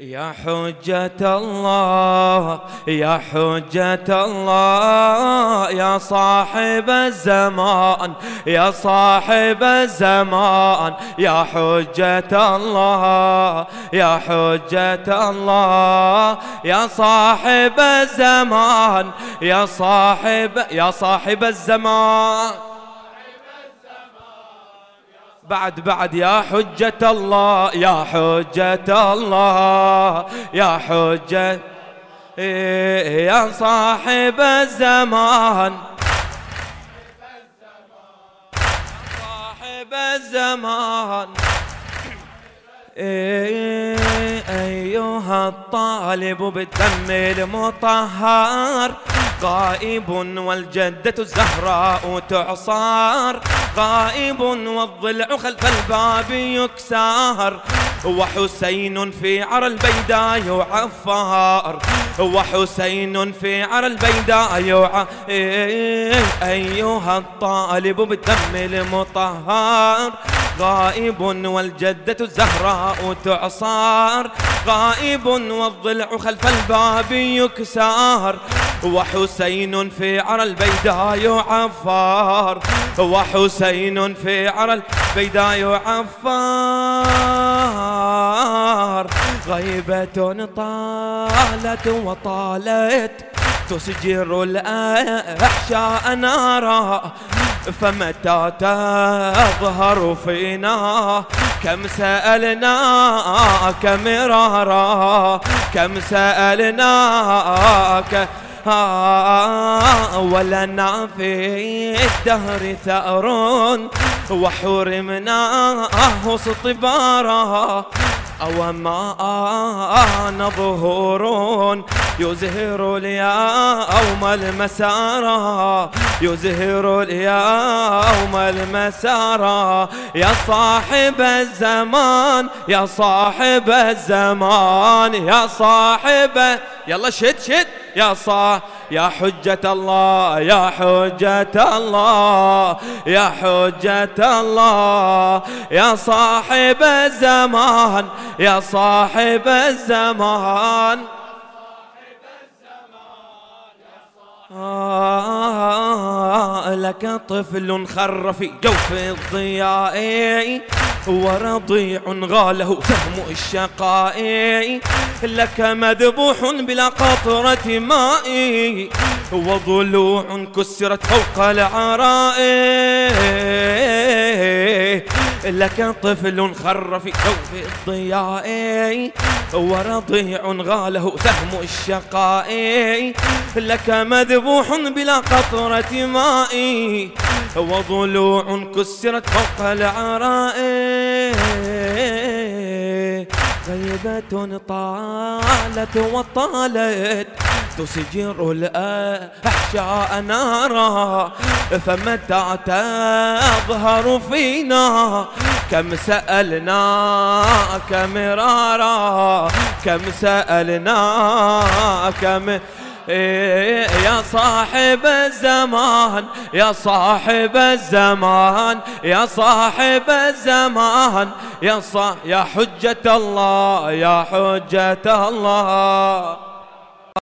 يا حجة الله يا حجة الله يا صاحب الزمان يا صاحب الزمان يا حجة الله يا حجة الله يا صاحب الزمان يا صاحب يا صاحب الزمان. بعد بعد يا حجة الله يا حجة الله يا حجة يا صاحب الزمان. صاحب الزمان. أيها الطالب بالدم المطهر. غائب والجدة الزهراء تعصار. غائب والضلع خلف الباب يكسار. وحسين في عرى البيداء يعفار. وحسين في عرى البيداء يعفار. أيها الطالب بالدم المطهر. غائب والجدة الزهراء تعصار. غائب والضلع خلف الباب يكسار. وحسين في عرى البيداء يعفار وحسين في عرى البيداء يعفار غيبة طالت وطالت تسجر الأحشاء نارا. فمتى تظهر فينا؟ كم سألناك مرارا كم سألناك ولنا في الدهر ثأر وحرمناه صطبارا أو ما أنا ظهور يزهر اليوم المسارا يزهر اليوم المسارا يا صاحب الزمان يا صاحب الزمان يا صاحب يلا شد شد يا صاحب يا حجة الله يا حجة الله يا حجة الله يا صاحب الزمان يا صاحب الزمان. آه لك طفل خر في جوف الضياء ورضيع غاله سهم الشقاء لك مذبوح بلا قطرة ماء وضلوع كسرت فوق العراء لك طفل خر في كوف الضياء ورضيع غاله سهم الشقاء. لك مذبوح بلا قطرة ماء وضلوع كسرت فوق العراء. غيبة طالت وطالت تسجر الأحشاء نارا فمتى تظهر فينا؟ كم سألناك مرارا؟ كم سألناك مرارا يا صاحب الزمان يا صاحب الزمان يا صاحب الزمان يا صا يا حجة الله يا حجة الله.